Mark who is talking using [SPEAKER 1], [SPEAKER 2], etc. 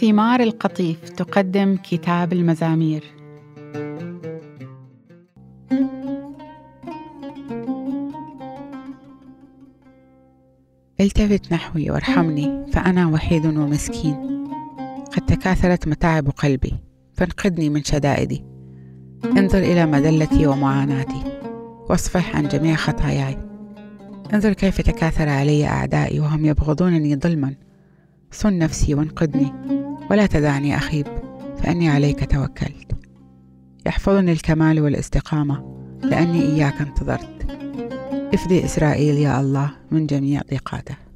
[SPEAKER 1] سمار القطيف تقدم كتاب المزامير. التفت نحوي وارحمني فأنا وحيد ومسكين. قد تكاثرت متاعب قلبي فانقذني من شدائدي. انظر إلى مذلتي ومعاناتي واصفح عن جميع خطاياي. انظر كيف تكاثر علي أعدائي وهم يبغضونني ظلما. صن نفسي وانقذني. ولا تدعني أخيب فأني عليك توكلت. يحفظني الكمال والاستقامة لأني إياك انتظرت. افدي إسرائيل يا الله من جميع ضيقاته.